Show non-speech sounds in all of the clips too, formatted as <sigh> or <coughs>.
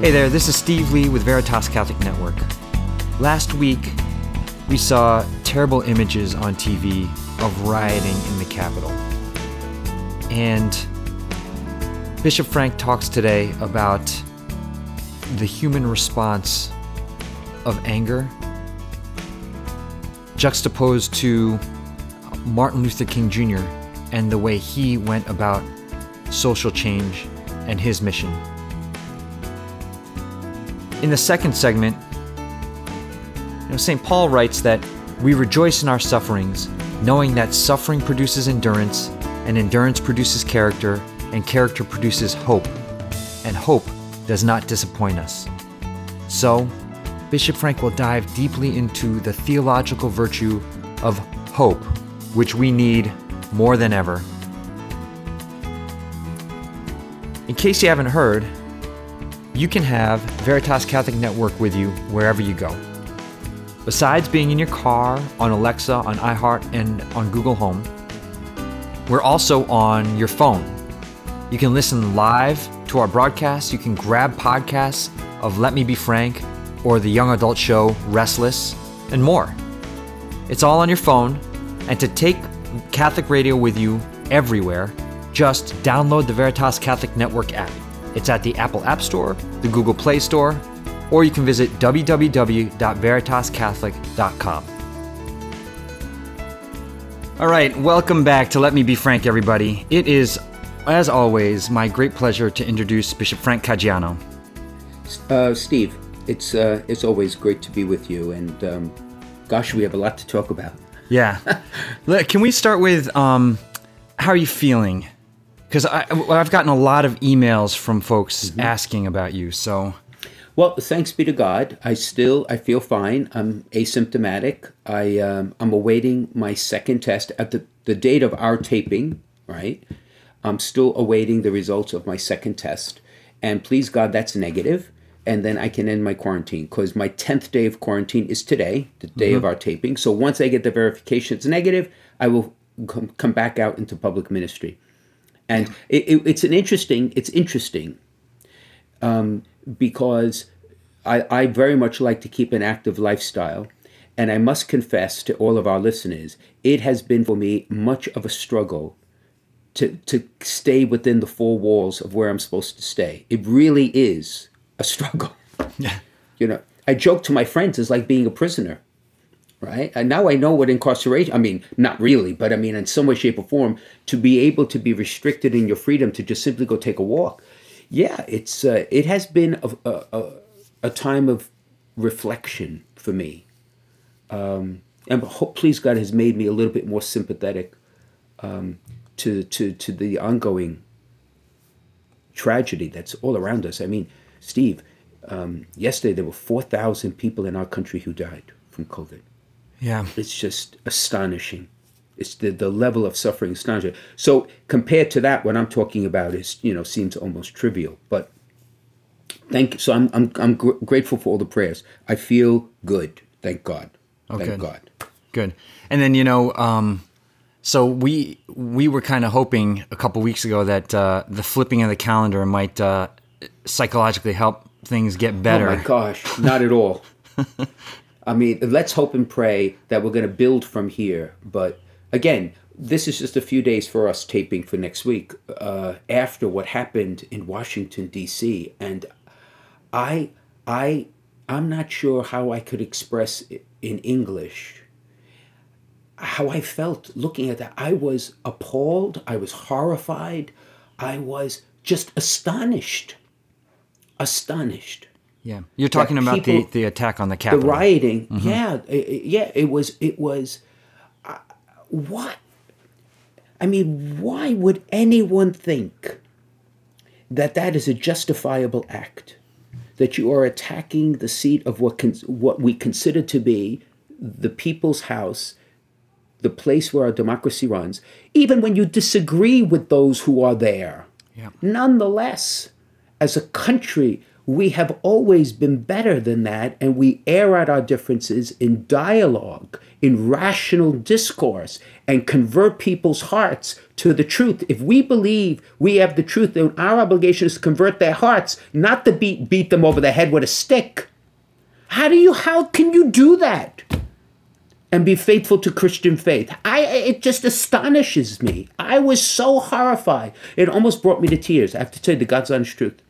Hey there, this is Steve Lee with Veritas Catholic Network. Last week, we saw terrible images on TV of rioting in the Capitol. And Bishop Frank talks today about the human response of anger juxtaposed to Martin Luther King Jr. and the way he went about social change and his mission. In the second segment, you know, St. Paul writes that we rejoice in our sufferings, knowing that suffering produces endurance, and endurance produces character, and character produces hope, and hope does not disappoint us. So, Bishop Frank will dive deeply into the theological virtue of hope, which we need more than ever. In case you haven't heard, you can have Veritas Catholic Network with you wherever you go. Besides being in your car, on Alexa, on iHeart, and on Google Home, we're also on your phone. You can listen live to our broadcasts. You can grab podcasts of Let Me Be Frank or the young adult show Restless and more. It's all on your phone. And to take Catholic radio with you everywhere, just download the Veritas Catholic Network app. It's at the Apple App Store, the Google Play Store, or you can visit www.veritascatholic.com. All right, welcome back to Let Me Be Frank, everybody. It is, as always, my great pleasure to introduce Bishop Frank Caggiano. Uh, Steve, it's uh, it's always great to be with you, and um, gosh, we have a lot to talk about. Yeah, <laughs> can we start with um, how are you feeling? Because I've gotten a lot of emails from folks mm-hmm. asking about you. So, well, thanks be to God. I still I feel fine. I'm asymptomatic. I um, I'm awaiting my second test at the the date of our taping. Right, I'm still awaiting the results of my second test, and please God, that's negative and then I can end my quarantine because my 10th day of quarantine is today, the day mm-hmm. of our taping. So once I get the verification it's negative, I will com- come back out into public ministry. And it, it, it's an interesting, it's interesting um, because I, I very much like to keep an active lifestyle. And I must confess to all of our listeners, it has been for me much of a struggle to, to stay within the four walls of where I'm supposed to stay. It really is a <laughs> struggle. Yeah. You know, I joke to my friends, it's like being a prisoner, right? And now I know what incarceration, I mean, not really, but I mean, in some way, shape, or form, to be able to be restricted in your freedom to just simply go take a walk. Yeah, it's uh, it has been a, a, a, time of reflection for me. Um, and please God has made me a little bit more sympathetic um, to, to, to the ongoing tragedy that's all around us. I mean, Steve, um, yesterday there were 4,000 people in our country who died from COVID. Yeah. It's just astonishing. It's the, the level of suffering astonishing. So compared to that, what I'm talking about is, you know, seems almost trivial. But thank you. So I'm, I'm, I'm gr- grateful for all the prayers. I feel good. Thank God. Oh, thank good. God. Good. And then, you know, um, so we we were kind of hoping a couple weeks ago that uh, the flipping of the calendar might uh, psychologically help things get better. Oh my gosh, not at all. <laughs> I mean, let's hope and pray that we're going to build from here. But again, this is just a few days for us taping for next week uh, after what happened in Washington D.C. And I, I, I'm not sure how I could express in English how I felt looking at that. I was appalled. I was horrified. I was just astonished astonished. Yeah, you're talking about people, the the attack on the Capitol, the rioting. Mm-hmm. Yeah, yeah, it was it was uh, what I mean, why would anyone think that that is a justifiable act? That you are attacking the seat of what con- what we consider to be the people's house, the place where our democracy runs, even when you disagree with those who are there. Yeah. Nonetheless, as a country, we have always been better than that, and we air out our differences in dialogue, in rational discourse, and convert people's hearts to the truth. If we believe we have the truth, then our obligation is to convert their hearts, not to beat, beat them over the head with a stick. How do you, how can you do that? and be faithful to Christian faith. I it just astonishes me. I was so horrified. It almost brought me to tears. I have to tell you the God's honest truth.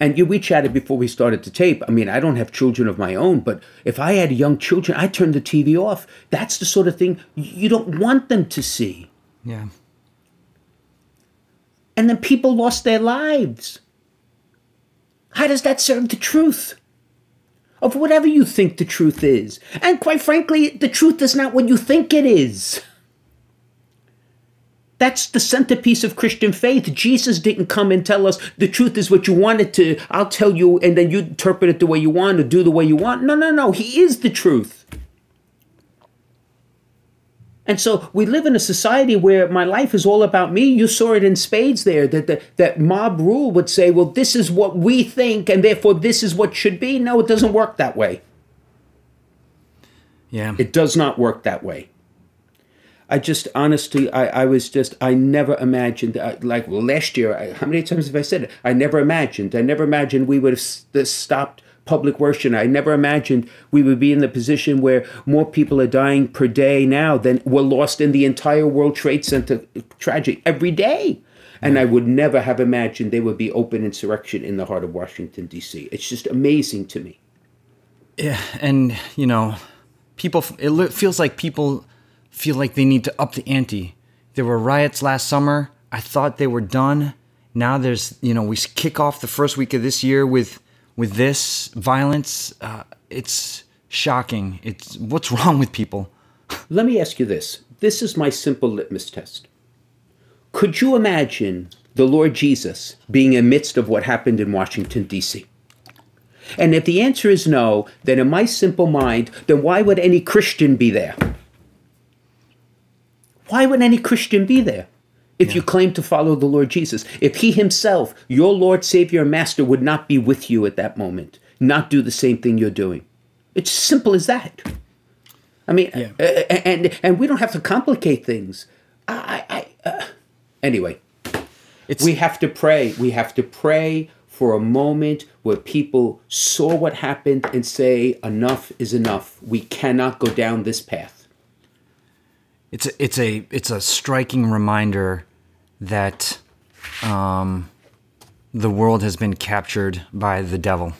And you, we chatted before we started to tape. I mean, I don't have children of my own, but if I had young children, I turn the TV off. That's the sort of thing you don't want them to see. Yeah. And then people lost their lives. How does that serve the truth? of whatever you think the truth is. And quite frankly, the truth is not what you think it is. That's the centerpiece of Christian faith. Jesus didn't come and tell us the truth is what you want it to. I'll tell you, and then you interpret it the way you want or do the way you want. No, no, no. He is the truth. And so we live in a society where my life is all about me. You saw it in spades there that the, that mob rule would say, well, this is what we think, and therefore this is what should be. No, it doesn't work that way. Yeah. It does not work that way. I just honestly, I, I was just, I never imagined, uh, like last year, I, how many times have I said it? I never imagined, I never imagined we would have stopped public worship. I never imagined we would be in the position where more people are dying per day now than were lost in the entire World Trade Center tragedy every day. And I would never have imagined there would be open insurrection in the heart of Washington, D.C. It's just amazing to me. Yeah. And, you know, people, it feels like people feel like they need to up the ante. There were riots last summer. I thought they were done. Now there's, you know, we kick off the first week of this year with with this violence, uh, it's shocking. It's what's <laughs> wrong with people. Let me ask you this. This is my simple litmus test. Could you imagine the Lord Jesus being amidst of what happened in Washington, D.C.? And if the answer is no, then in my simple mind, then why would any Christian be there? Why would any Christian be there? if yeah. you claim to follow the Lord Jesus. If He Himself, your Lord, Savior, and Master, would not be with you at that moment, not do the same thing you're doing. It's simple as that. I mean, yeah. uh, and and we don't have to complicate things. I, I uh, anyway, it's, we have to pray. We have to pray for a moment where people saw what happened and say, "Enough is enough. We cannot go down this path." It's a, it's a it's a striking reminder that um, the world has been captured by the devil.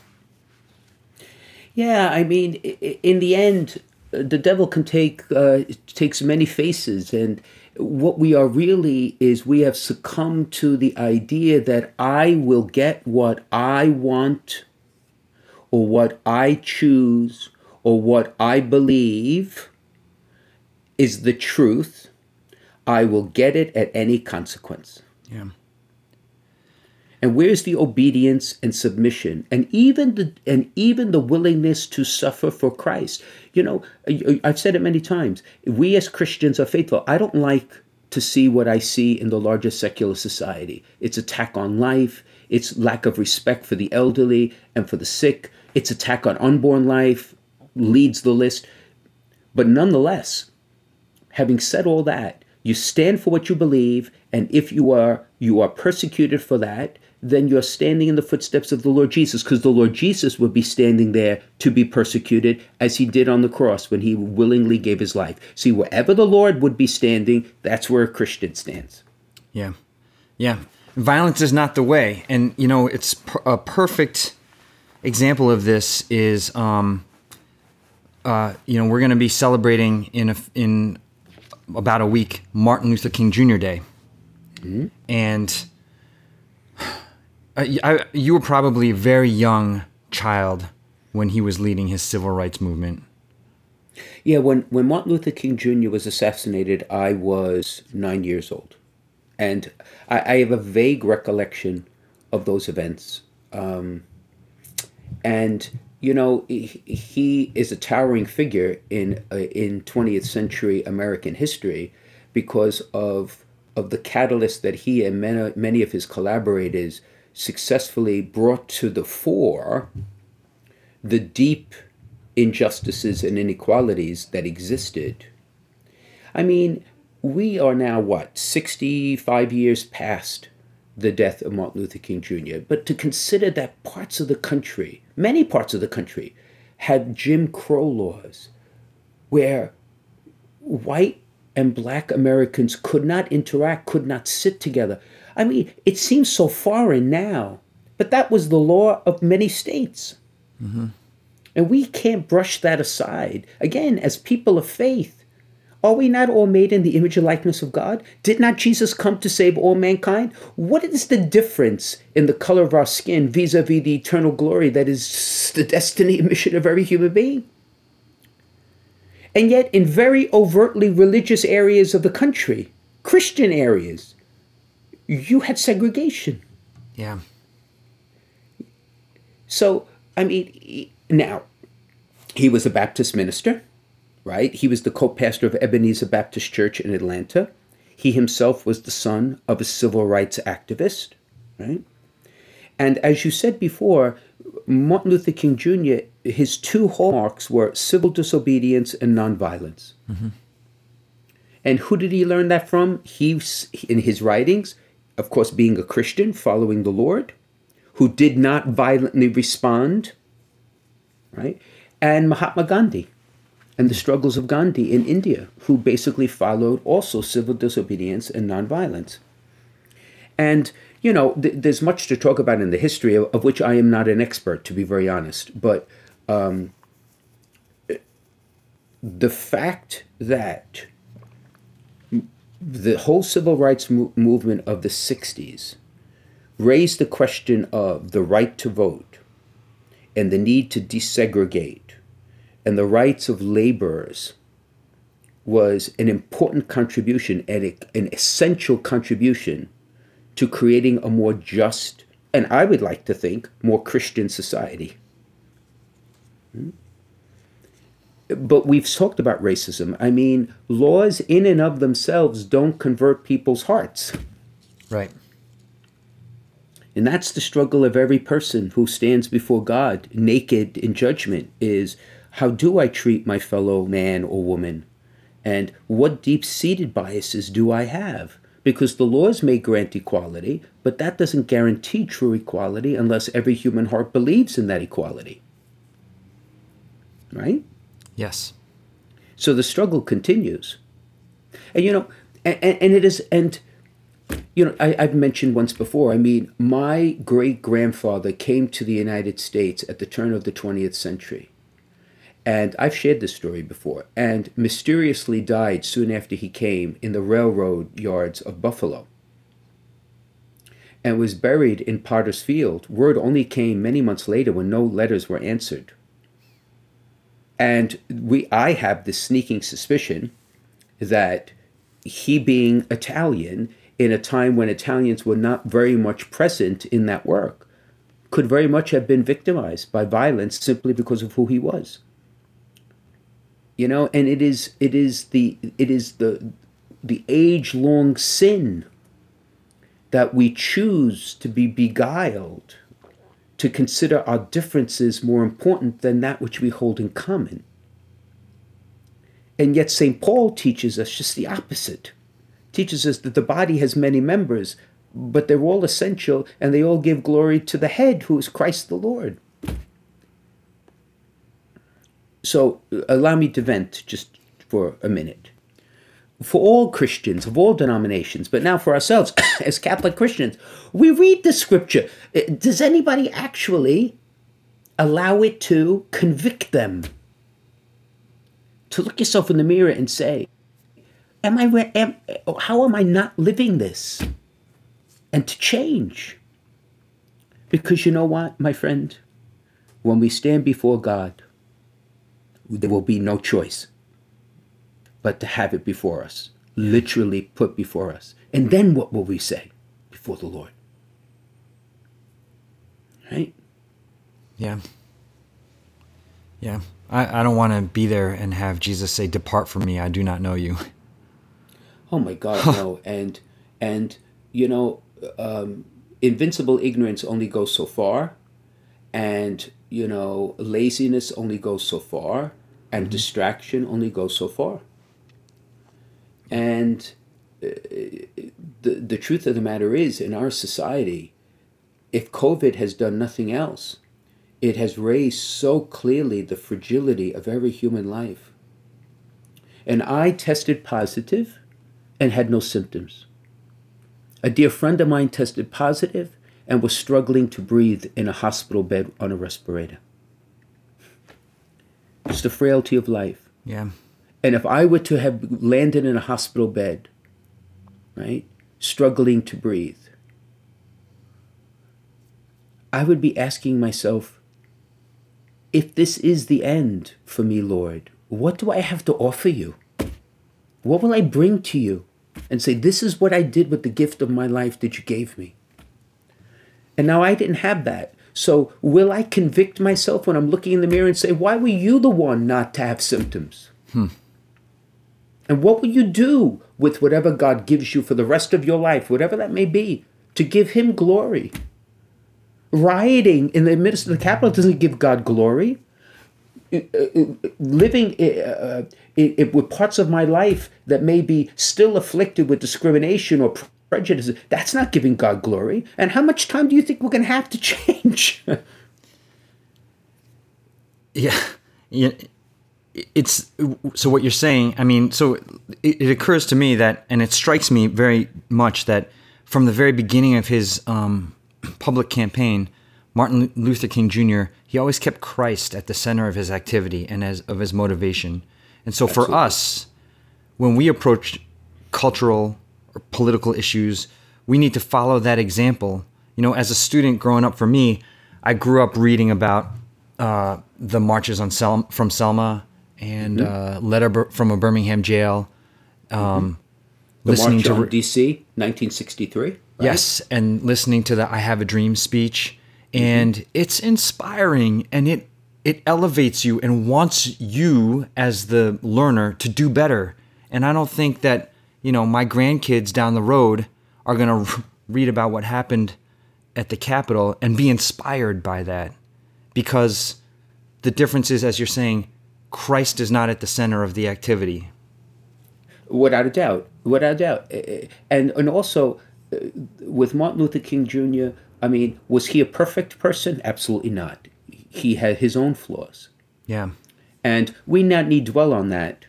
Yeah, I mean, in the end, the devil can take uh, takes many faces, and what we are really is we have succumbed to the idea that I will get what I want, or what I choose, or what I believe is the truth I will get it at any consequence. Yeah. And where's the obedience and submission and even the and even the willingness to suffer for Christ? You know, I've said it many times. We as Christians are faithful. I don't like to see what I see in the larger secular society. It's attack on life, it's lack of respect for the elderly and for the sick, it's attack on unborn life, leads the list. But nonetheless, having said all that, you stand for what you believe, and if you are you are persecuted for that, then you're standing in the footsteps of the Lord Jesus, because the Lord Jesus would be standing there to be persecuted as he did on the cross when he willingly gave his life. See, wherever the Lord would be standing, that's where a Christian stands. Yeah. Yeah. Violence is not the way. And, you know, it's a perfect example of this is, um, uh, you know, we're going to be celebrating in a, in about a week Martin Luther King Jr. Day, mm-hmm. and I, I, you were probably a very young child when he was leading his civil rights movement. Yeah, when when Martin Luther King Jr. was assassinated, I was nine years old, and I, I have a vague recollection of those events. Um, and you know, he is a towering figure in uh, in 20th century American history because of of the catalyst that he and many, many of his collaborators successfully brought to the fore the deep injustices and inequalities that existed. I mean, we are now what, 65 years past the death of Martin Luther King Jr., but to consider that parts of the country, many parts of the country, had Jim Crow laws where white and black Americans could not interact, could not sit together. I mean, it seems so foreign now, but that was the law of many states. Mm-hmm. And we can't brush that aside. Again, as people of faith, are we not all made in the image and likeness of God? Did not Jesus come to save all mankind? What is the difference in the color of our skin vis a vis the eternal glory that is the destiny and mission of every human being? And yet, in very overtly religious areas of the country, Christian areas, you had segregation. Yeah. So, I mean, now, he was a Baptist minister, right? He was the co pastor of Ebenezer Baptist Church in Atlanta. He himself was the son of a civil rights activist, right? And as you said before, Martin Luther King Jr., his two hallmarks were civil disobedience and nonviolence. Mm-hmm. And who did he learn that from? He, in his writings, of course, being a Christian, following the Lord, who did not violently respond, right? And Mahatma Gandhi and the struggles of Gandhi in India, who basically followed also civil disobedience and nonviolence. And you know, th- there's much to talk about in the history of, of, which I am not an expert, to be very honest. But um, the fact that the whole civil rights mo- movement of the 60s raised the question of the right to vote and the need to desegregate and the rights of laborers was an important contribution and an essential contribution to creating a more just, and I would like to think, more Christian society. Hmm? But we've talked about racism. I mean, laws in and of themselves don't convert people's hearts. Right. And that's the struggle of every person who stands before God naked in judgment is how do I treat my fellow man or woman? And what deep seated biases do I have? because the laws may grant equality, but that doesn't guarantee true equality unless every human heart believes in that equality. Right? Yes. So the struggle continues. And you know, and, and it is, and you know, I, I've mentioned once before, I mean, my great grandfather came to the United States at the turn of the 20th century. And I've shared this story before, and mysteriously died soon after he came in the railroad yards of Buffalo and was buried in Potter's Field. Word only came many months later when no letters were answered. And we I have this sneaking suspicion that he being Italian in a time when Italians were not very much present in that work could very much have been victimized by violence simply because of who he was you know and it is it is the it is the the age long sin that we choose to be beguiled to consider our differences more important than that which we hold in common. And yet st paul teaches us just the opposite. Teaches us that the body has many members but they're all essential and they all give glory to the head who is christ the lord so allow me to vent just for a minute. For all Christians of all denominations, but now for ourselves <coughs> as Catholic Christians, we read the scripture. Uh, does anybody actually allow it to convict them? To look yourself in the mirror and say, Am I am, how am I not living this? And to change. Because you know what, my friend? When we stand before God, there will be no choice but to have it before us, literally put before us. And then what will we say before the Lord? Right? Yeah. Yeah. I, I don't want to be there and have Jesus say, Depart from me, I do not know you. <laughs> Oh my God, no. <laughs> And, and, you know, um, invincible ignorance only goes so far, and you know laziness only goes so far, and distraction only goes so far. And uh, the the truth of the matter is, in our society, if COVID has done nothing else, it has raised so clearly the fragility of every human life. And I tested positive and had no symptoms. A dear friend of mine tested positive and was struggling to breathe in a hospital bed on a respirator. It's the frailty of life. Yeah. And if I were to have landed in a hospital bed, right, struggling to breathe, I would be asking myself, if this is the end for me, Lord, what do I have to offer you? What will I bring to you? And say, this is what I did with the gift of my life that you gave me. And now I didn't have that. So will I convict myself when I'm looking in the mirror and say, why were you the one not to have symptoms? Hmm. And what will you do with whatever God gives you for the rest of your life, whatever that may be, to give Him glory? Rioting in the midst of the Capitol doesn't give God glory. Living uh, with parts of my life that may be still afflicted with discrimination or prejudice, that's not giving God glory. And how much time do you think we're going to have to change? <laughs> yeah. yeah. It's so what you're saying. I mean, so it, it, occurs to me that, and it strikes me very much that from the very beginning of his um, public campaign, Martin Luther King Jr. he always kept Christ at the center of his activity and as of his motivation. And so Absolutely. for us, when we approach cultural or political issues, we need to follow that example. You know, as a student growing up for me, I grew up reading about uh, the marches on Sel- from Selma and mm-hmm. uh, letter from a Birmingham jail. Um, mm-hmm. Listening to on DC, 1963. Right? Yes, and listening to the "I Have a Dream" speech, and mm-hmm. it's inspiring, and it it elevates you and wants you as the learner to do better. And I don't think that you know my grandkids down the road are going <laughs> to read about what happened at the Capitol and be inspired by that, because the difference is, as you're saying, Christ is not at the center of the activity. Without a doubt, without a doubt, eh, eh, and and also eh, with Martin Luther King Jr. I mean, was he a perfect person? Absolutely not. He had his own flaws. Yeah. And we not need dwell on that.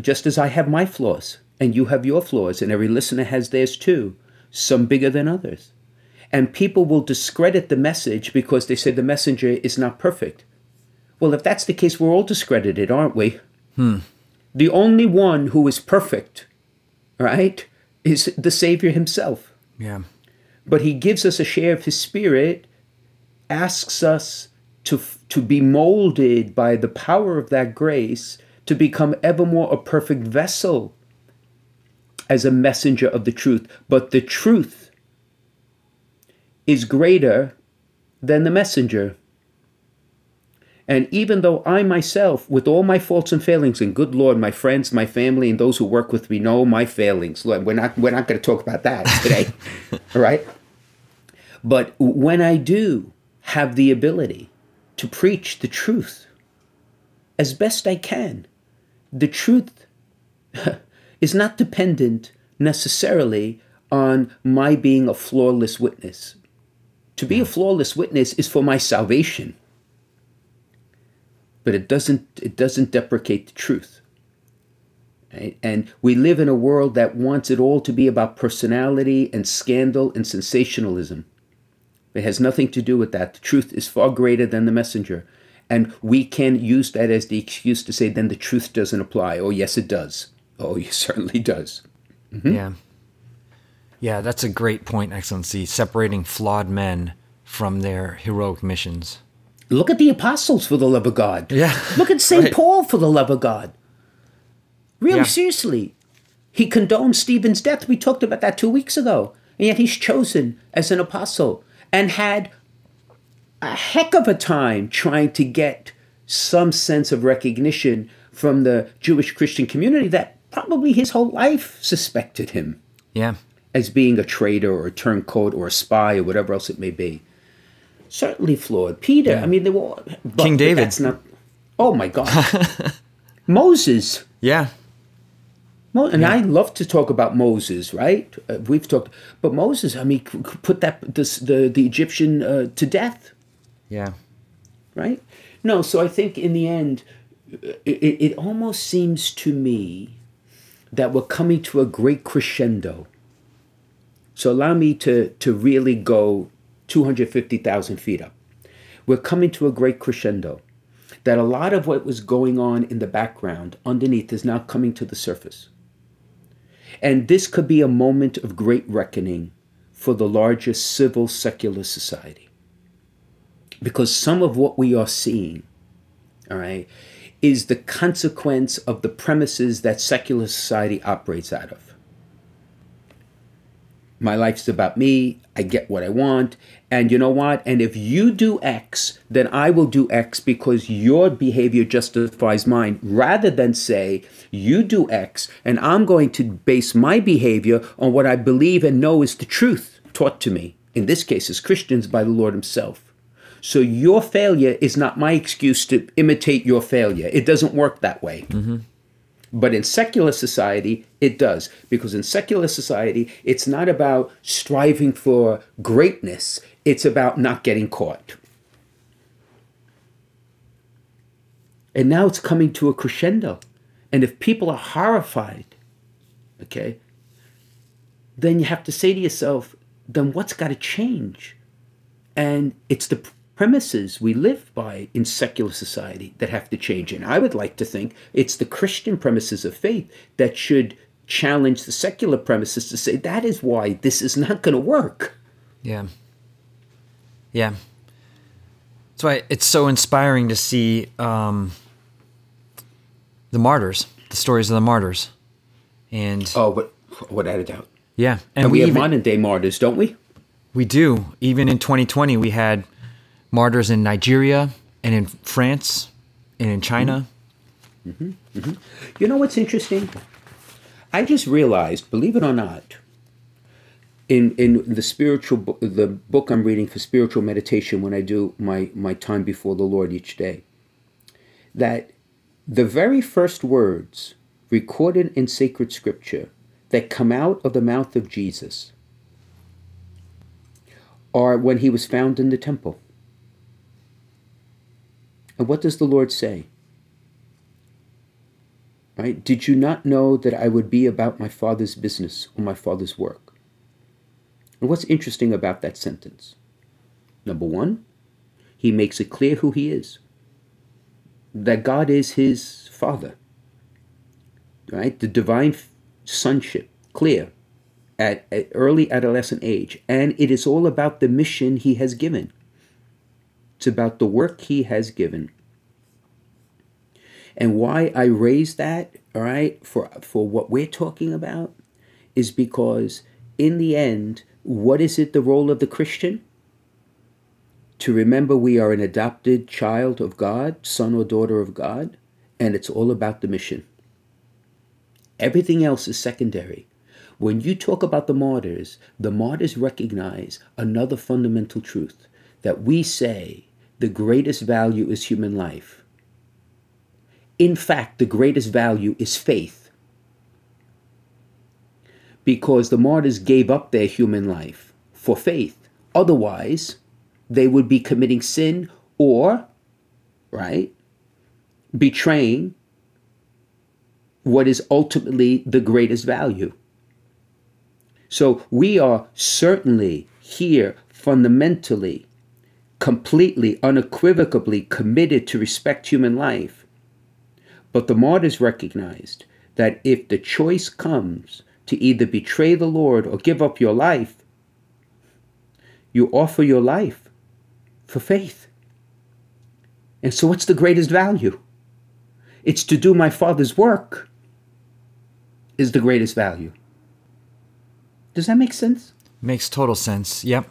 Just as I have my flaws, and you have your flaws, and every listener has theirs too, some bigger than others. And people will discredit the message because they say the messenger is not perfect. Well, if that's the case, we're all discredited, aren't we? Hmm. The only one who is perfect, right, is the Savior himself. Yeah. But he gives us a share of his spirit, asks us to, to be molded by the power of that grace to become ever more a perfect vessel as a messenger of the truth. But the truth is greater than the messenger. And even though I myself, with all my faults and failings, and good Lord, my friends, my family, and those who work with me know my failings. Lord, we're not we're not going to talk about that today, <laughs> all right? But when I do have the ability to preach the truth as best I can, the truth <laughs> is not dependent necessarily on my being a flawless witness. To be a hmm. flawless witness is for my salvation but it doesn't it doesn't deprecate the truth. Right? And we live in a world that wants it all to be about personality and scandal and sensationalism. It has nothing to do with that. The truth is far greater than the messenger. And we can use that as the excuse to say, then the truth doesn't apply. Oh, yes, it does. Oh, <laughs> he certainly does. Mm-hmm. Yeah. Yeah, that's a great point, Excellency. Separating flawed men from their heroic missions. Look at the apostles for the love of God. Yeah. Look at St. right. Paul for the love of God. Really, yeah. seriously. He condoned Stephen's death. We talked about that two weeks ago. And yet he's chosen as an apostle and had a heck of a time trying to get some sense of recognition from the Jewish Christian community that probably his whole life suspected him. Yeah. as being a traitor or a turncoat or a spy or whatever else it may be. Certainly flawed. Peter, I mean, they were but, King David. that's not. Oh my God. <laughs> Moses. Yeah. Mo- and I love to talk about Moses, right? Uh, we've talked, but Moses, I mean, put that this, the the Egyptian uh, to death, Yeah. right? No, so I think in the end, uh, it, it almost seems to me that we're coming to a great crescendo. So allow me to to really go two hundred fifty thousand feet up. We're coming to a great crescendo. That a lot of what was going on in the background underneath is now coming to the surface. And this could be a moment of great reckoning for the larger civil secular society. Because some of what we are seeing, all right, is the consequence of the premises that secular society operates out of. My life's about me. I get what I want. And you know what? And if you do X, then I will do X because your behavior justifies mine, rather than say, you do X and I'm going to base my behavior on what I believe and know is the truth taught to me, in this case, as Christians by the Lord Himself. So your failure is not my excuse to imitate your failure. It doesn't work that way. Mm-hmm. But in secular society, it does. Because in secular society, it's not about striving for greatness, it's about not getting caught. And now it's coming to a crescendo. And if people are horrified, okay, then you have to say to yourself, then what's got to change? And it's the premises we live by in secular society that have to change. And I would like to think it's the Christian premises of faith that should challenge the secular premises to say that is why this is not going to work. Yeah. Yeah. That's why it's so inspiring to see um, the martyrs, the stories of the martyrs. And Oh, but without a doubt. yeah, and, And we, we, have even, modern day martyrs, don't we? we do. Even in 2020, we had martyrs in Nigeria and in France and in China. Mm-hmm. Mm-hmm. You know what's interesting? I just realized, believe it or not, in in the spiritual book, the book I'm reading for spiritual meditation when I do my my time before the Lord each day, that the very first words recorded in sacred scripture that come out of the mouth of Jesus are when he was found in the temple. And what does the Lord say? Right? Did you not know that I would be about my father's business or my father's work? And what's interesting about that sentence? Number one, he makes it clear who he is. That God is his father. Right? The divine sonship, clear at, at early adolescent age. And it is all about the mission he has given. It's about the work he has given. And why I raise that, all right, for for what we're talking about is because in the end, what is it the role of the Christian? To remember we are an adopted child of God, son or daughter of God, and it's all about the mission. Everything else is secondary. When you talk about the martyrs, the martyrs recognize another fundamental truth that we say the greatest value is human life. In fact, the greatest value is faith. Because the martyrs gave up their human life for faith. Otherwise, they would be committing sin or, right, betraying what is ultimately the greatest value. So we are certainly here fundamentally, completely, unequivocally committed to respect human life. But the martyrs recognized that if the choice comes to either betray the Lord or give up your life, you offer your life for faith. And so, what's the greatest value? It's to do my Father's work, is the greatest value. Does that make sense? Makes total sense. Yep.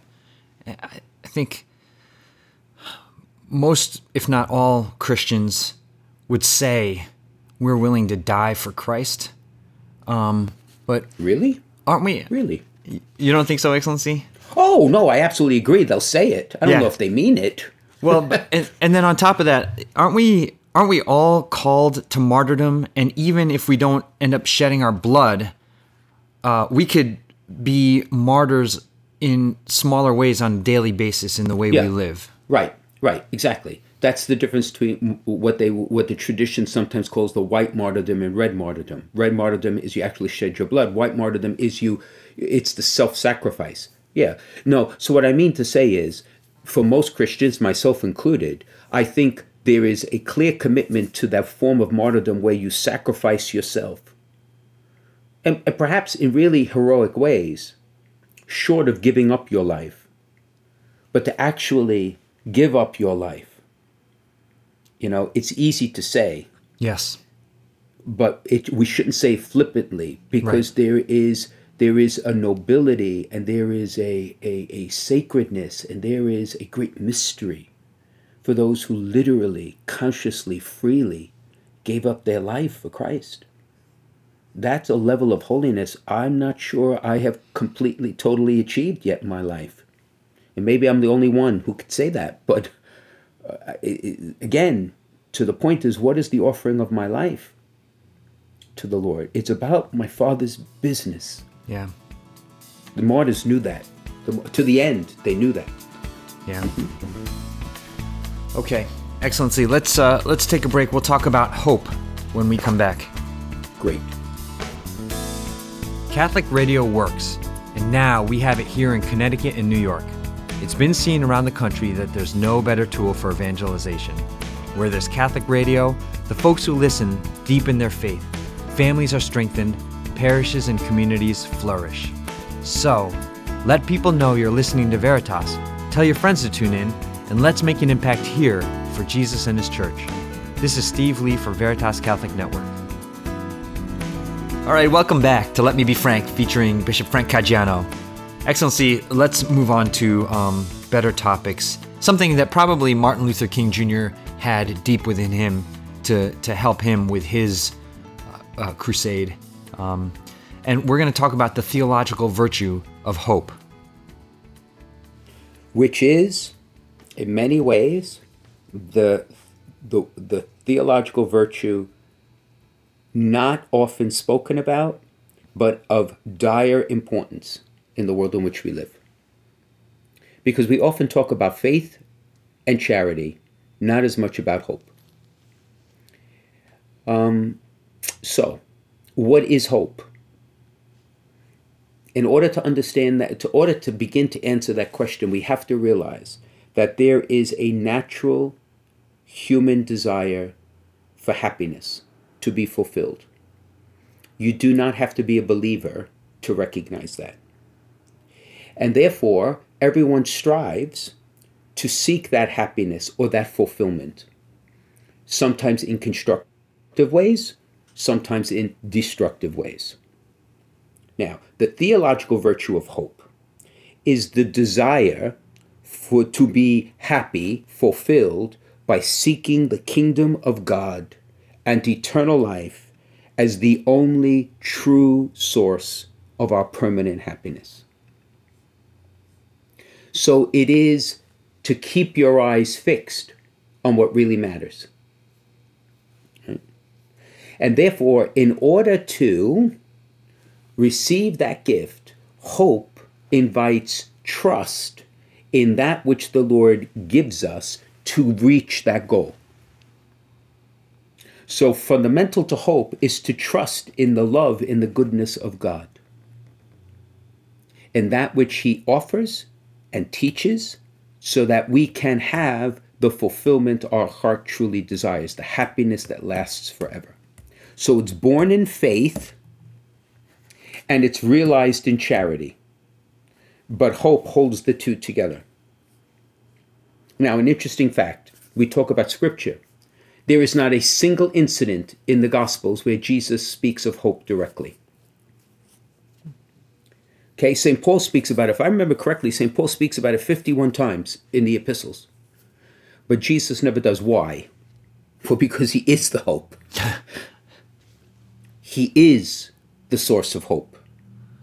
I think most, if not all, Christians would say we're willing to die for Christ. Um, but Really? aren't we? Really? You don't think so, Excellency? Oh no, I absolutely agree. They'll say it. I don't Yeah. know if they mean it. Well, but, <laughs> and, and then on top of that, aren't we aren't we all called to martyrdom? And even if we don't end up shedding our blood, uh, we could be martyrs in smaller ways on a daily basis in the way Yeah. we live. Right, right, exactly. That's the difference between what they what the tradition sometimes calls the white martyrdom and red martyrdom. Red martyrdom is you actually shed your blood. White martyrdom is you it's the self-sacrifice. Yeah. No, so what I mean to say is for most Christians, myself included, I think there is a clear commitment to that form of martyrdom where you sacrifice yourself. And, and perhaps in really heroic ways, short of giving up your life, but to actually give up your life. You know, it's easy to say, Yes. but it, we shouldn't say flippantly because there is there is a nobility and there is a, a, a sacredness and there is a great mystery for those who literally, consciously, freely gave up their life for Christ. That's a level of holiness I'm not sure I have completely, totally achieved yet in my life. And maybe I'm the only one who could say that. <laughs> But uh, it- it- again, to the point is, what is the offering of my life to the Lord? It's about my Father's business. Yeah. The martyrs knew that. The, to the end, they knew that. Yeah. Okay, Excellency. Let's uh, let's take a break. We'll talk about hope when we come back. Great. Catholic radio works, and now we have it here in Connecticut and New York. It's been seen around the country that there's no better tool for evangelization. Where there's Catholic radio, the folks who listen deepen their faith, families are strengthened, parishes and communities flourish. So, let people know you're listening to Veritas, tell your friends to tune in, and let's make an impact here for Jesus and His Church. This is Steve Lee for Veritas Catholic Network. All right, welcome back to Let Me Be Frank, featuring Bishop Frank Caggiano. Excellency, let's move on to um, better topics. Something that probably Martin Luther King Jr. had deep within him to, to help him with his uh, uh, crusade. Um, and we're going to talk about the theological virtue of hope. Which is, in many ways, the, the, the theological virtue not often spoken about, but of dire importance in the world in which we live. Because we often talk about faith and charity, not as much about hope. Um, so, what is hope? In order to understand that, to order to begin to answer that question, we have to realize that there is a natural human desire for happiness to be fulfilled. You do not have to be a believer to recognize that. And therefore, everyone strives to seek that happiness or that fulfillment, sometimes in constructive ways, sometimes in destructive ways. Now, the theological virtue of hope is the desire for to be happy, fulfilled by seeking the kingdom of God and eternal life as the only true source of our permanent happiness. So it is to keep your eyes fixed on what really matters. And therefore, in order to receive that gift, hope invites trust in that which the Lord gives us to reach that goal. So, fundamental to hope is to trust in the love, in the goodness of God, in that which He offers and teaches, so that we can have the fulfillment our heart truly desires, the happiness that lasts forever. So, it's born in faith and it's realized in charity. But hope holds the two together. Now, an interesting fact we talk about scripture. There is not a single incident in the Gospels where Jesus speaks of hope directly. Okay, St. Paul speaks about it. If I remember correctly, St. Paul speaks about it 51 times in the epistles. But Jesus never does. Why? <laughs> Well, because he is the hope. <laughs> he is the source of hope,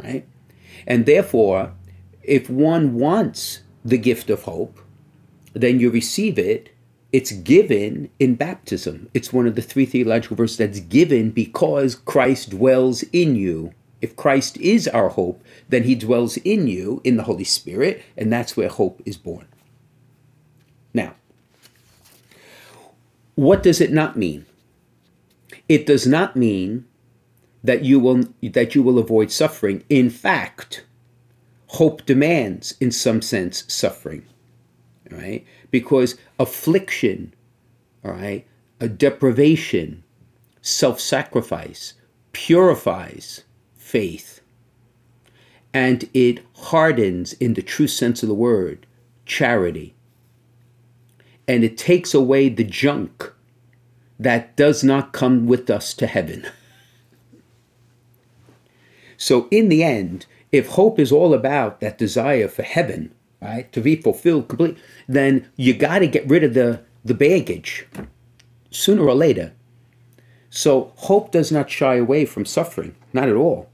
right? And therefore, if one wants the gift of hope, then you receive it. It's given in baptism. It's one of the three theological virtues that's given because Christ dwells in you. If Christ is our hope, then he dwells in you in the Holy Spirit, and that's where hope is born. Now, what does it not mean? It does not mean that you will that you will avoid suffering. In fact, hope demands in some sense suffering. Right? Because affliction, all right, a deprivation, self-sacrifice purifies faith and it hardens in the true sense of the word charity and it takes away the junk that does not come with us to heaven. So, in the end, if hope is all about that desire for heaven, right, to be fulfilled completely, then you got to get rid of the, the baggage sooner or later. So, hope does not shy away from suffering, not at all.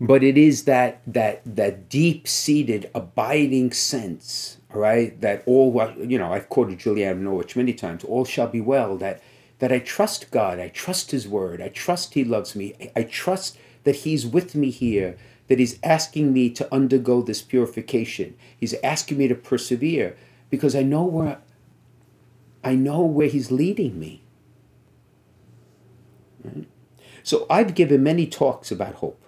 But it is that that that deep seated, abiding sense right? That all, you know, I've quoted Julian Norwich many times, all shall be well, that, that I trust God, I trust His word, I trust He loves me, I trust that He's with me here, that He's asking me to undergo this purification. He's asking me to persevere because I know where, I know where He's leading me. Right? So I've given many talks about hope.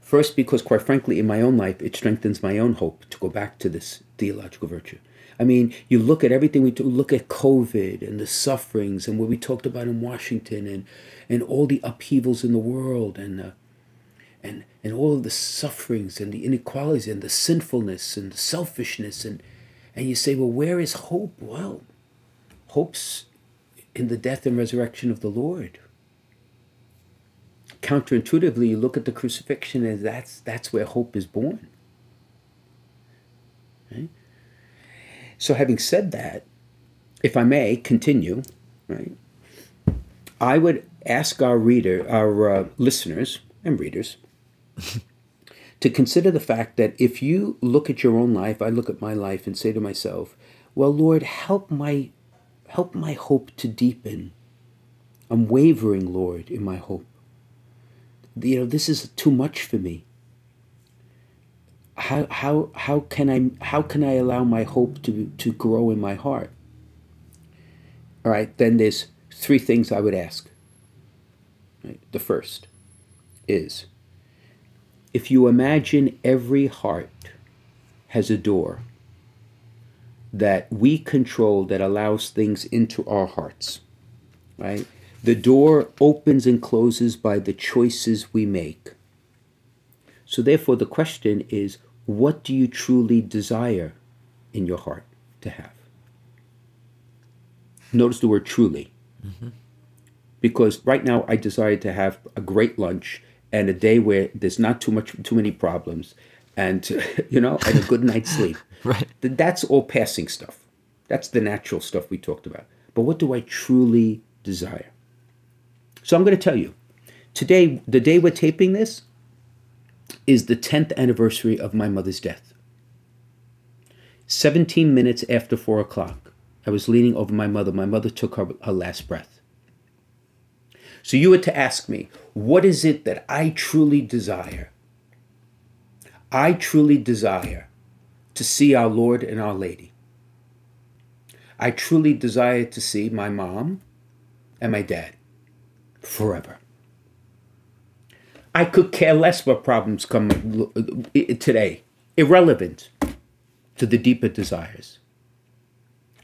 First, because quite frankly, in my own life, it strengthens my own hope to go back to this theological virtue. I mean, you look at everything we do, look at COVID and the sufferings and what we talked about in Washington and, and all the upheavals in the world and, uh, and, and all of the sufferings and the inequalities and the sinfulness and the selfishness. And, and you say, well, where is hope? Well, hope's in the death and resurrection of the Lord counterintuitively you look at the crucifixion and that's that's where hope is born. Right? so having said that if i may continue right i would ask our reader our uh, listeners and readers <laughs> to consider the fact that if you look at your own life i look at my life and say to myself well lord help my help my hope to deepen. I'm wavering lord in my hope you know, this is too much for me. How, how, how can I how can I allow my hope to, to grow in my heart? All right, then there's three things I would ask. Right? The first is if you imagine every heart has a door that we control that allows things into our hearts, right? The door opens and closes by the choices we make. So, therefore, the question is what do you truly desire in your heart to have? Notice the word truly. Mm-hmm. Because right now I desire to have a great lunch and a day where there's not too much too many problems and <laughs> you know and a good night's <laughs> sleep. right. That's all passing stuff. That's the natural stuff we talked about. But what do I truly desire? So I'm going to tell you today, the day we're taping this, is the 10th anniversary of my mother's death. 17 minutes after 4 o'clock, I was leaning over my mother. My mother took her, her last breath. So you were to ask me, what is it that I truly desire? I truly desire to see our Lord and our Lady. I truly desire to see my mom and my dad forever. I could care less what problems come today, irrelevant to the deeper desires.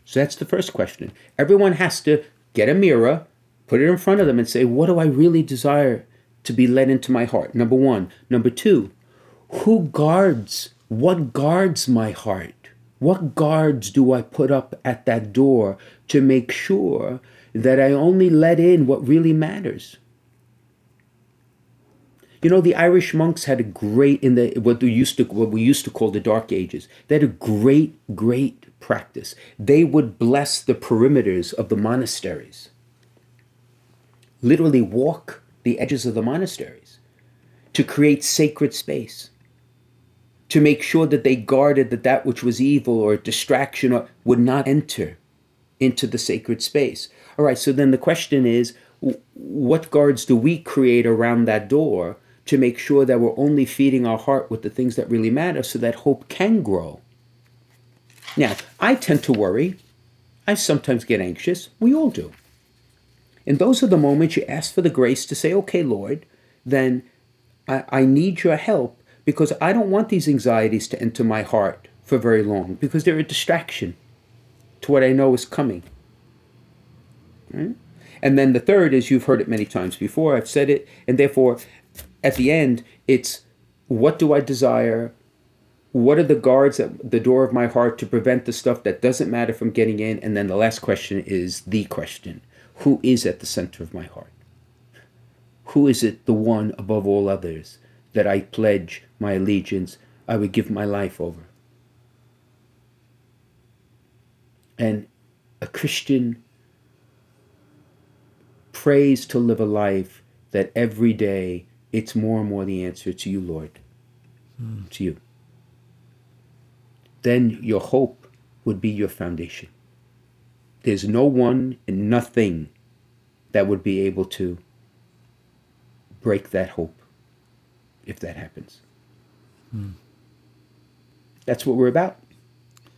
So that's the first question. Everyone has to get a mirror, put it in front of them, and say, What do I really desire to be led into my heart? Number one. Number two, who guards? What guards my heart? What guards do I put up at that door to make sure that I only let in what really matters. You know, the Irish monks had a great in the what we used to what we used to call the Dark Ages. They had a great, great practice. They would bless the perimeters of the monasteries. Literally walk the edges of the monasteries to create sacred space, to make sure that they guarded that that which was evil or distraction or, would not enter into the sacred space. All right, so then the question is what guards do we create around that door to make sure that we're only feeding our heart with the things that really matter so that hope can grow? Now, I tend to worry. I sometimes get anxious. We all do. And those are the moments you ask for the grace to say, okay, Lord, then I, I need your help because I don't want these anxieties to enter my heart for very long because they're a distraction to what I know is coming. Right? And then the third is you've heard it many times before, I've said it, and therefore at the end, it's what do I desire? What are the guards at the door of my heart to prevent the stuff that doesn't matter from getting in? And then the last question is the question Who is at the center of my heart? Who is it, the one above all others, that I pledge my allegiance, I would give my life over? And a Christian prays to live a life that every day it's more and more the answer to you, Lord. Mm. To you. Then your hope would be your foundation. There's no one and nothing that would be able to break that hope if that happens. Mm. That's what we're about.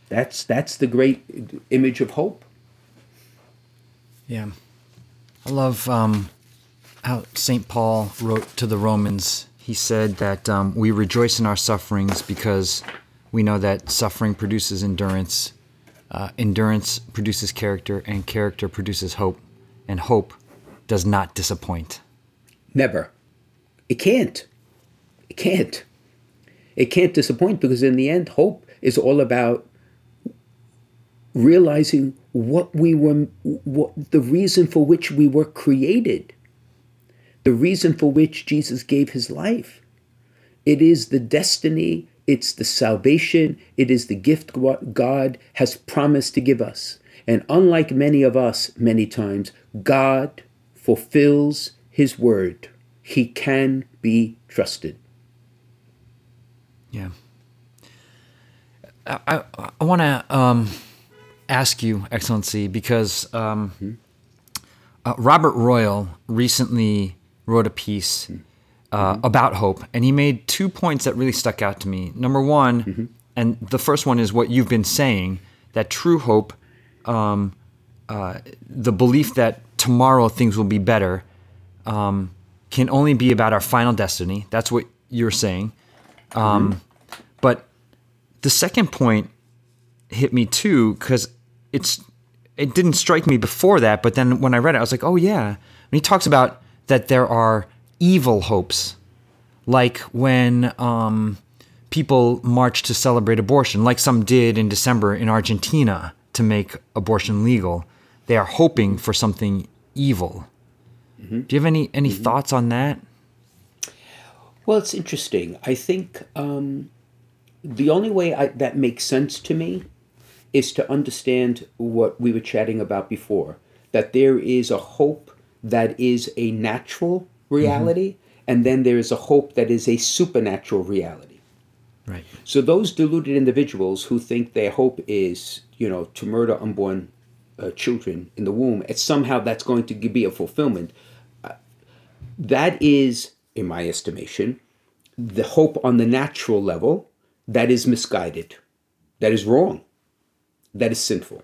That's that's the great image of hope. Yeah. I love um, how St. Paul wrote to the Romans. He said that um, we rejoice in our sufferings because we know that suffering produces endurance, uh, endurance produces character, and character produces hope, and hope does not disappoint. Never. It can't. It can't. It can't disappoint because in the end, hope is all about realizing what we were, what the reason for which we were created, the reason for which Jesus gave his life. It is the destiny, it's the salvation, it is the gift God has promised to give us. And unlike many of us, many times, God fulfills his word. He can be trusted. Yeah. I, I, I want to. Um ask you, Excellency, because um, mm-hmm. uh, Robert Royal recently wrote a piece uh, mm-hmm. about hope, and he made two points that really stuck out to me. Number one, mm-hmm. and the first one is what you've been saying that true hope, um, uh, the belief that tomorrow things will be better, um, can only be about our final destiny. That's what you're saying. Um, mm-hmm. but the second point hit me too because it's it didn't strike me before that, but then when I read it, I was like, oh yeah. And he talks about that there are evil hopes, like when um, people march to celebrate abortion, like some did in December in Argentina to make abortion legal. They are hoping for something evil. Mm-hmm. Do you have any any mm-hmm. thoughts on that? Well, it's interesting. I think um, the only way I, that makes sense to me is to understand what we were chatting about before that there is a hope that is a natural reality, mm-hmm. and then there is a hope that is a supernatural reality. Right. So those deluded individuals who think their hope is, you know, to murder unborn uh, children in the womb, and somehow that's going to be a fulfillment. Uh, that is, in my estimation, the hope on the natural level that is misguided, that is wrong that is sinful.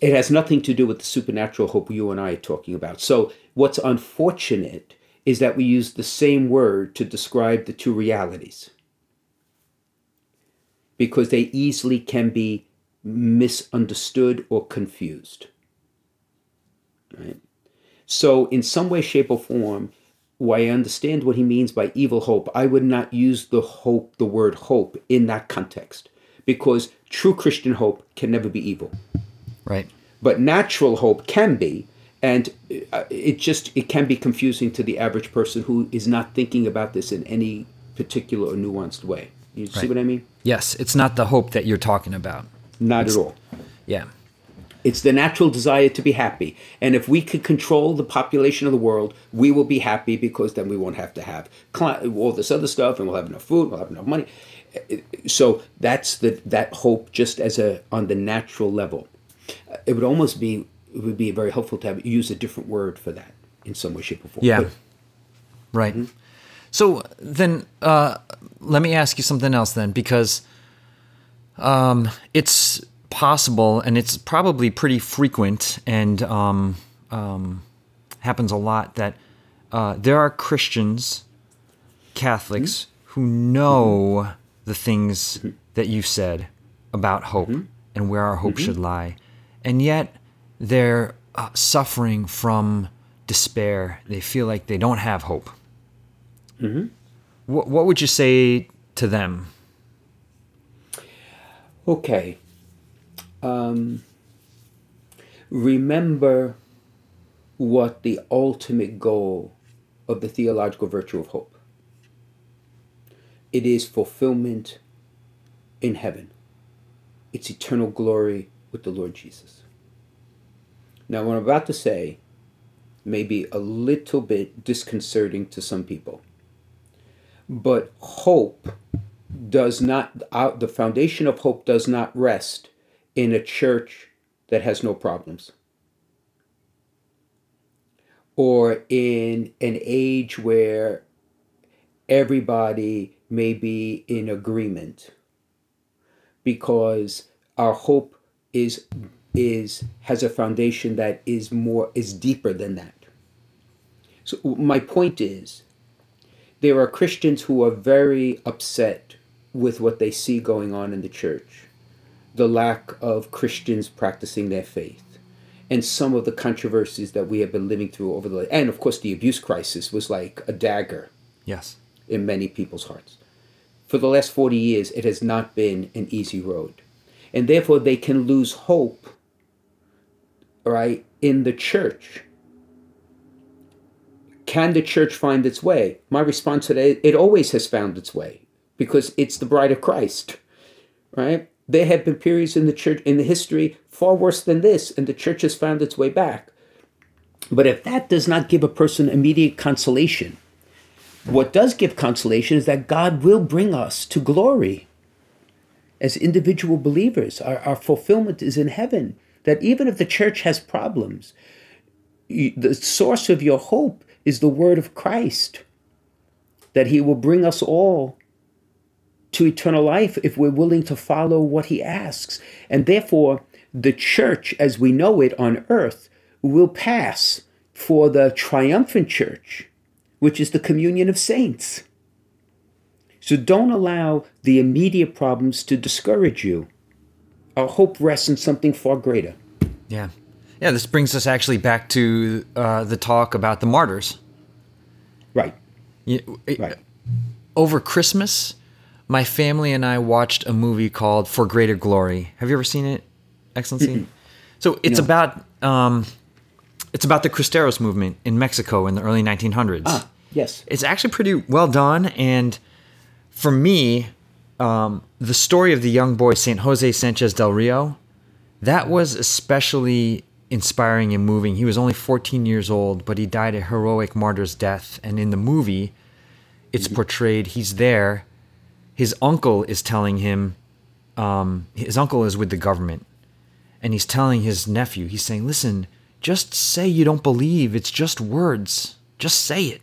It has nothing to do with the supernatural hope you and I are talking about. So, what's unfortunate is that we use the same word to describe the two realities because they easily can be misunderstood or confused. Right? So, in some way, shape, or form, why I understand what he means by evil hope, I would not use the hope, the word hope, in that context, because true Christian hope can never be evil. Right. But natural hope can be, and uh, it just it can be confusing to the average person who is not thinking about this in any particular or nuanced way. You right. see what I mean? Yes, it's not the hope that you're talking about. Not it's, at all. Yeah. It's the natural desire to be happy. And if we could control the population of the world, we will be happy because then we won't have to have all this other stuff and we'll have enough food, we'll have enough money. So that's the that hope just as a on the natural level. It would almost be it would be very helpful to have use a different word for that in some way, shape, or form. Yeah. But, right. Mm-hmm. So then uh, let me ask you something else then, because um, it's possible and it's probably pretty frequent and um, um, happens a lot that uh, there are Christians, Catholics, mm-hmm. who know mm-hmm. the things mm-hmm. that you said about hope mm-hmm. and where our hope mm-hmm. should lie. And yet they're uh, suffering from despair. They feel like they don't have hope. Mm-hmm. What, what would you say to them? Okay. Um, remember what the ultimate goal of the theological virtue of hope. It is fulfillment in heaven. It's eternal glory with the Lord Jesus. Now, what I'm about to say may be a little bit disconcerting to some people. But hope does not, the foundation of hope does not rest in a church that has no problems. Or in an age where everybody may be in agreement. Because our hope is is has a foundation that is more is deeper than that. So my point is there are Christians who are very upset with what they see going on in the church, the lack of Christians practicing their faith, and some of the controversies that we have been living through over the and of course the abuse crisis was like a dagger. Yes. In many people's hearts. For the last 40 years it has not been an easy road. And therefore they can lose hope right in the church can the church find its way? My response to that, it always has found its way because it's the bride of Christ, right? There have been periods in the church, in the history, far worse than this, and the church has found its way back. But if that does not give a person immediate consolation, what does give consolation is that God will bring us to glory as individual believers. Our, our fulfillment is in heaven. That even if the church has problems, the source of your hope is the word of Christ, that he will bring us all to eternal life if we're willing to follow what he asks. And therefore, the church as we know it on earth will pass for the triumphant church, which is the communion of saints. So don't allow the immediate problems to discourage you. Our hope rests in something far greater. Yeah. Yeah, this brings us actually back to uh, the talk about the martyrs. Right. You, right. Over Christmas, my family and I watched a movie called For Greater Glory. Have you ever seen it, Excellency? Mm-mm. So it's no. about um, it's about the Cristeros movement in Mexico in the early 1900s. Ah, yes. It's actually pretty well done, and for me, um, the story of the young boy Saint Jose Sanchez del Rio, that was especially inspiring and moving. He was only 14 years old, but he died a heroic martyr's death. And in the movie, it's mm-hmm. portrayed he's there. His uncle is telling him, um, his uncle is with the government, and he's telling his nephew, he's saying, listen, just say you don't believe. It's just words. Just say it.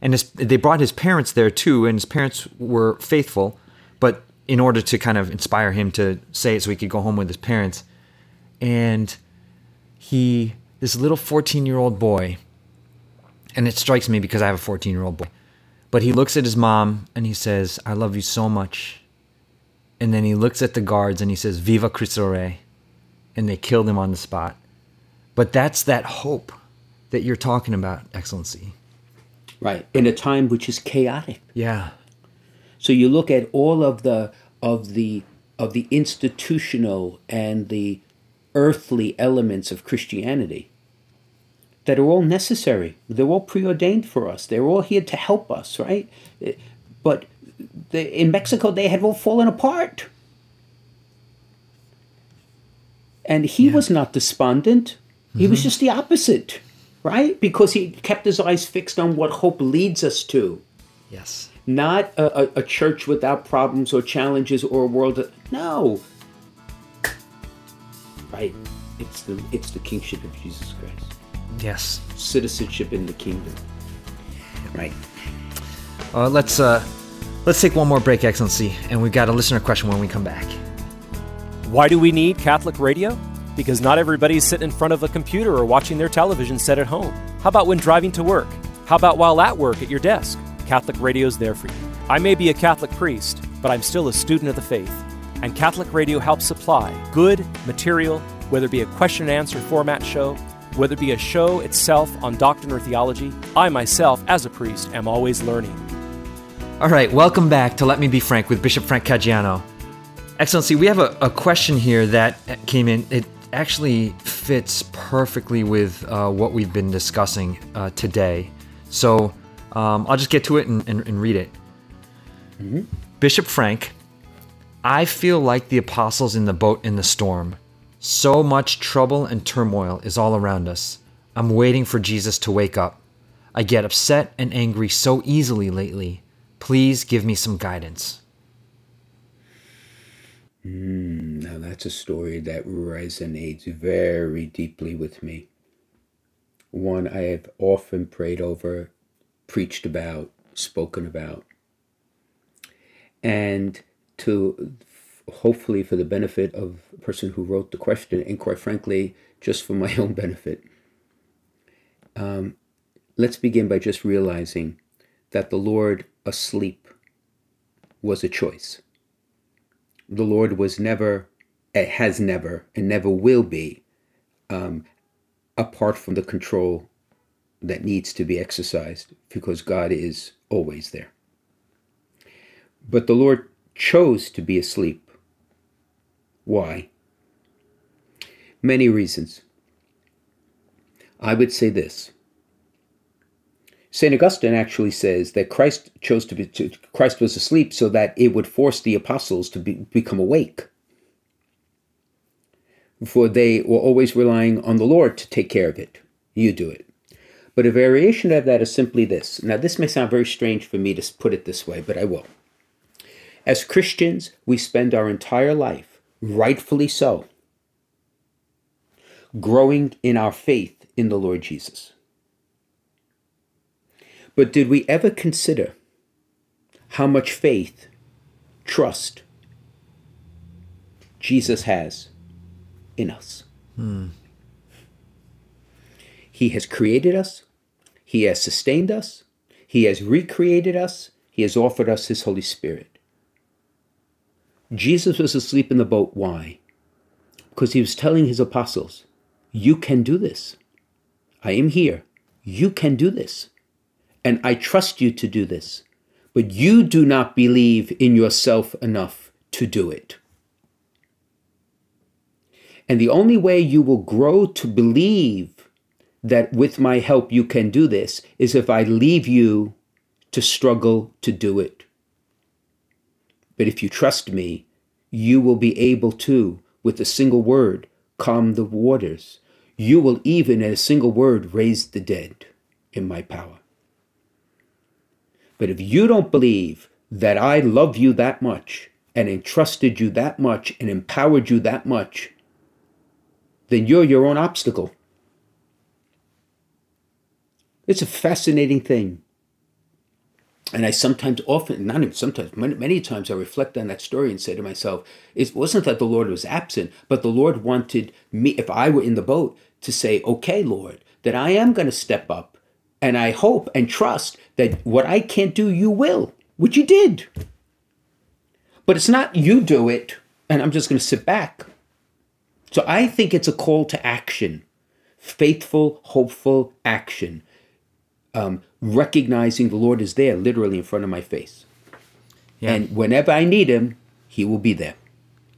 And his, they brought his parents there too, and his parents were faithful, but in order to kind of inspire him to say it so he could go home with his parents. And he this little 14 year old boy and it strikes me because i have a 14 year old boy but he looks at his mom and he says i love you so much. And then he looks at the guards and he says viva cristo rey. And they killed him on the spot. But that's that hope that you're talking about excellency. Right. In a time which is chaotic. Yeah. So you look at all of the of the of the institutional and the earthly elements of Christianity that are all necessary. They're all preordained for us. They're all here to help us, right? But in Mexico, they had all fallen apart. And he was not despondent. He was mm-hmm. just the opposite, right? Because he kept his eyes fixed on what hope leads us to. Yes. Not a, a, a church without problems or challenges or a world that, no. Right. It's the it's the kingship of Jesus Christ. Yes. Citizenship in the kingdom. Right. Uh, let's uh, let's take one more break, Excellency, and we've got a listener question when we come back. Why do we need Catholic radio? Because not everybody's sitting in front of a computer or watching their television set at home. How about when driving to work? How about while at work at your desk? Catholic radio's there for you. I may be a Catholic priest, but I'm still a student of the faith, and Catholic radio helps supply good material, whether it be a question and answer format show, whether it be a show itself on doctrine or theology. I myself, as a priest, am always learning. All right, welcome back to Let Me Be Frank with Bishop Frank Caggiano. Excellency, we have a, a question here that came in. It actually fits perfectly with uh, what we've been discussing uh, today. So um, I'll just get to it and, and, and read it. Bishop Frank, I feel like the apostles in the boat in the storm. So much trouble and turmoil is all around us. I'm waiting for Jesus to wake up. I get upset and angry so easily lately. Please give me some guidance. Hmm, now that's a story that resonates very deeply with me. One I have often prayed over, preached about, spoken about. And to hopefully for the benefit of the person who wrote the question, and quite frankly, just for my <laughs> own benefit, um, let's begin by just realizing that the Lord asleep was a choice. The Lord was never, eh, has never, and never will be um, apart from the control that needs to be exercised because God is always there. But the Lord chose to be asleep. Why? Many reasons. I would say this. St. Augustine actually says that Christ chose to be to, Christ was asleep so that it would force the apostles to be, become awake. For they were always relying on the Lord to take care of it. You do it. But a variation of that is simply this. Now, this may sound very strange for me to put it this way, but I will. As Christians, we spend our entire life, rightfully so, growing in our faith in the Lord Jesus. But did we ever consider how much faith, trust Jesus has in us? Hmm. He has created us, He has sustained us, He has recreated us, He has offered us His Holy Spirit. Jesus was asleep in the boat. Why? Because He was telling His apostles, You can do this. I am here. You can do this and I trust you to do this. But you do not believe in yourself enough to do it. And the only way you will grow to believe that with my help you can do this is if I leave you to struggle to do it. But if you trust me, you will be able to, with a single word, calm the waters. You will even, at a single word, raise the dead in my power. But if you don't believe that I love you that much and entrusted you that much and empowered you that much, then you're your own obstacle. It's a fascinating thing. And I sometimes, often, not even sometimes, many, many times, I reflect on that story and say to myself, it wasn't that the Lord was absent, but the Lord wanted me, if I were in the boat, to say, okay, Lord, that I am going to step up and I hope and trust that what I can't do, you will, which you did. But it's not you do it and I'm just going to sit back. So I think it's a call to action, faithful, hopeful action, um, recognizing the Lord is there, literally in front of my face. Yeah. And whenever I need Him, He will be there.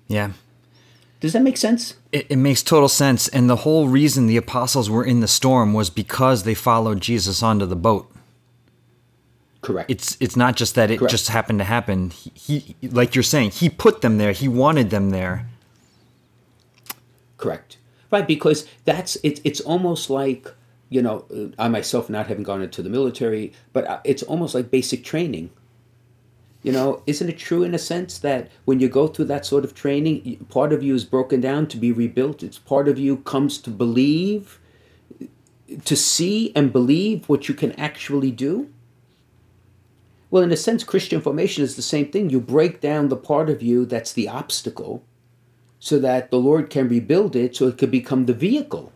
Yeah. Does that make sense? It, it makes total sense. And the whole reason the apostles were in the storm was because they followed Jesus onto the boat. Correct. It's it's not just that it Correct. just happened to happen. He, he like you're saying, he put them there. He wanted them there. Correct. Right, because that's it, it's almost like you know I myself not having gone into the military, but uh, it's almost like basic training. You know, isn't it true in a sense that when you go through that sort of training, part of you is broken down to be rebuilt. It's part of you comes to believe, to see and believe what you can actually do. Well, in a sense, Christian formation is the same thing. You break down the part of you that's the obstacle so that the Lord can rebuild it so it could become the vehicle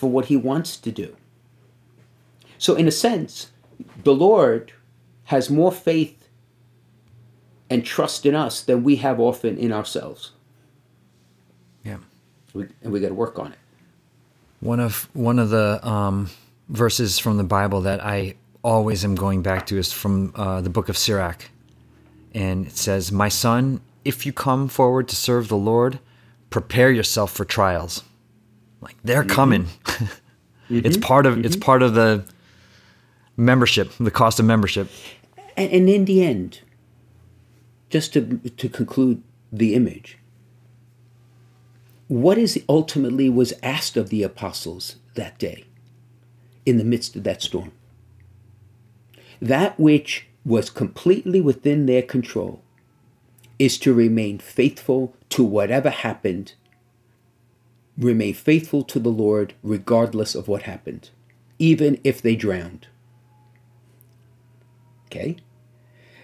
for what He wants to do. So, in a sense, the Lord has more faith and trust in us than we have often in ourselves. Yeah. We, and we got to work on it. One of one of the um, verses from the Bible that I always am going back to is from uh, the book of Sirach, and it says, "My son, if you come forward to serve the Lord, prepare yourself for trials. Like they're mm-hmm. coming. <laughs> mm-hmm. It's part of mm-hmm. it's part of the membership, the cost of membership. And, and in the end, just to to conclude the image, what is ultimately was asked of the apostles that day in the midst of that storm? That which was completely within their control is to remain faithful to whatever happened. Remain faithful to the Lord regardless of what happened, even if they drowned. Okay?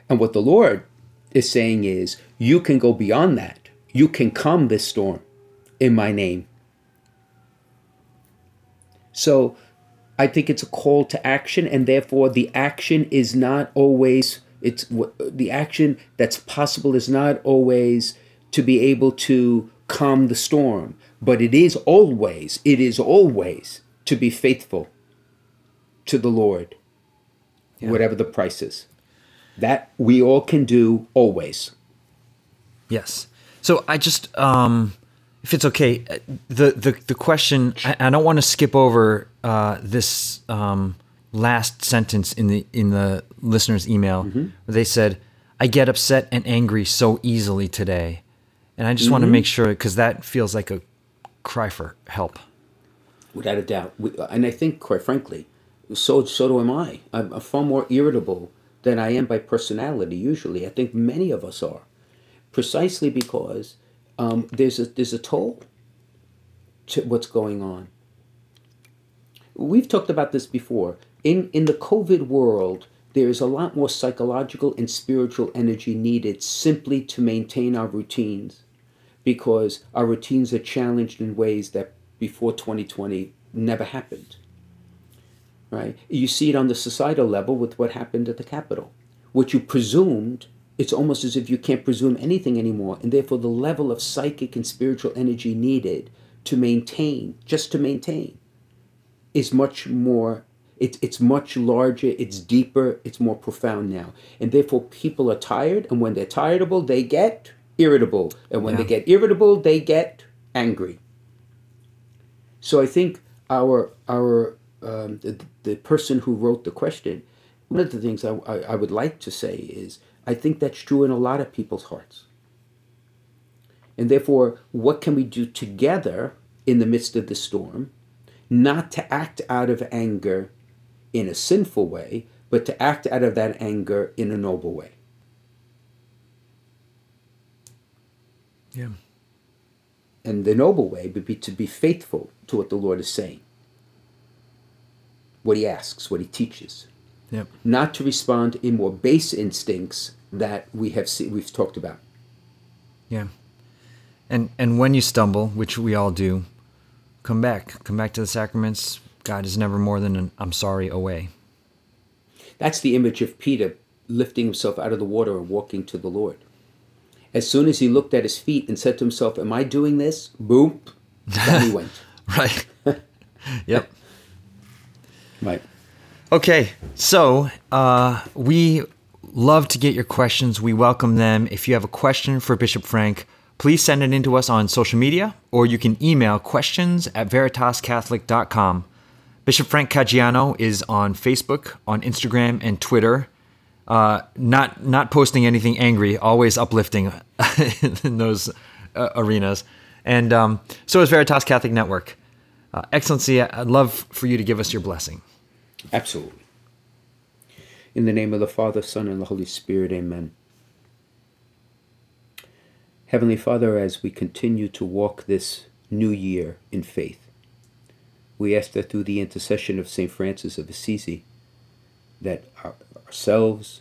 And what the Lord is saying is, you can go beyond that. You can calm this storm in my name. So I think it's a call to action, and therefore the action is not always it's the action that's possible is not always to be able to calm the storm, but it is always it is always to be faithful to the Lord, yeah. whatever the price is. That we all can do always. Yes. So I just um if it's okay, the the the question I, I don't want to skip over uh, this um, last sentence in the in the listener's email. Mm-hmm. they said, "I get upset and angry so easily today," and I just mm-hmm. want to make sure because that feels like a cry for help. Without a doubt, and I think, quite frankly, so so do am I. I'm far more irritable than I am by personality. Usually, I think many of us are, precisely because um, there's a there's a toll to what's going on. We've talked about this before. In in the COVID world, there is a lot more psychological and spiritual energy needed simply to maintain our routines, because our routines are challenged in ways that before 2020 never happened. Right? You see it on the societal level with what happened at the Capitol. What you presumed it's almost as if you can't presume anything anymore, and therefore the level of psychic and spiritual energy needed to maintain, just to maintain, is much more. It's it's much larger. It's deeper. It's more profound now, and therefore people are tired, and when they're tiredable, they get irritable, and when yeah. they get irritable, they get angry. So I think our our um, the, the person who wrote the question, one of the things I, I, I would like to say is I think that's true in a lot of people's hearts. And therefore, what can we do together in the midst of the storm? Not to act out of anger in a sinful way, but to act out of that anger in a noble way. Yeah. And the noble way would be to be faithful to what the Lord is saying, what He asks, what He teaches. Yep. Not to respond in more base instincts that we have see, we've talked about. Yeah. And and when you stumble, which we all do, come back. Come back to the sacraments. God is never more than an I'm sorry away. That's the image of Peter lifting himself out of the water and walking to the Lord. As soon as he looked at his feet and said to himself, Am I doing this? Boom. Down he <laughs> went. right. <laughs> yep. Right. Okay. So uh, we love to get your questions. We welcome them. If you have a question for Bishop Frank, please send it in to us on social media or you can email questions at veritascatholic.com. Bishop Frank Caggiano is on Facebook, on Instagram, and Twitter. Uh, not not posting anything angry, always uplifting <laughs> in those uh, arenas. And um, so is Veritas Catholic Network. Uh, Excellency, I'd love for you to give us your blessing. Absolutely. In the name of the Father, Son, and the Holy Spirit, amen. Heavenly Father, as we continue to walk this new year in faith, we ask that through the intercession of St. Francis of Assisi, that our, ourselves,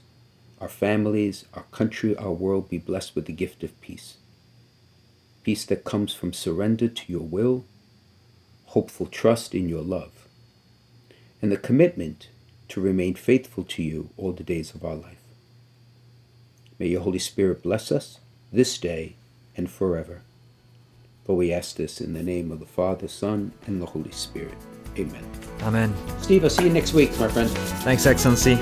our families, our country, our world be blessed with the gift of peace. Peace that comes from surrender to your will, hopeful trust in your love, and the commitment to remain faithful to you all the days of our life. May your Holy Spirit bless us this day and forever. For we ask this in the name of the Father, Son, and the Holy Spirit. Amen. Amen. Steve, I'll see you next week, my friend. Thanks, Excellency.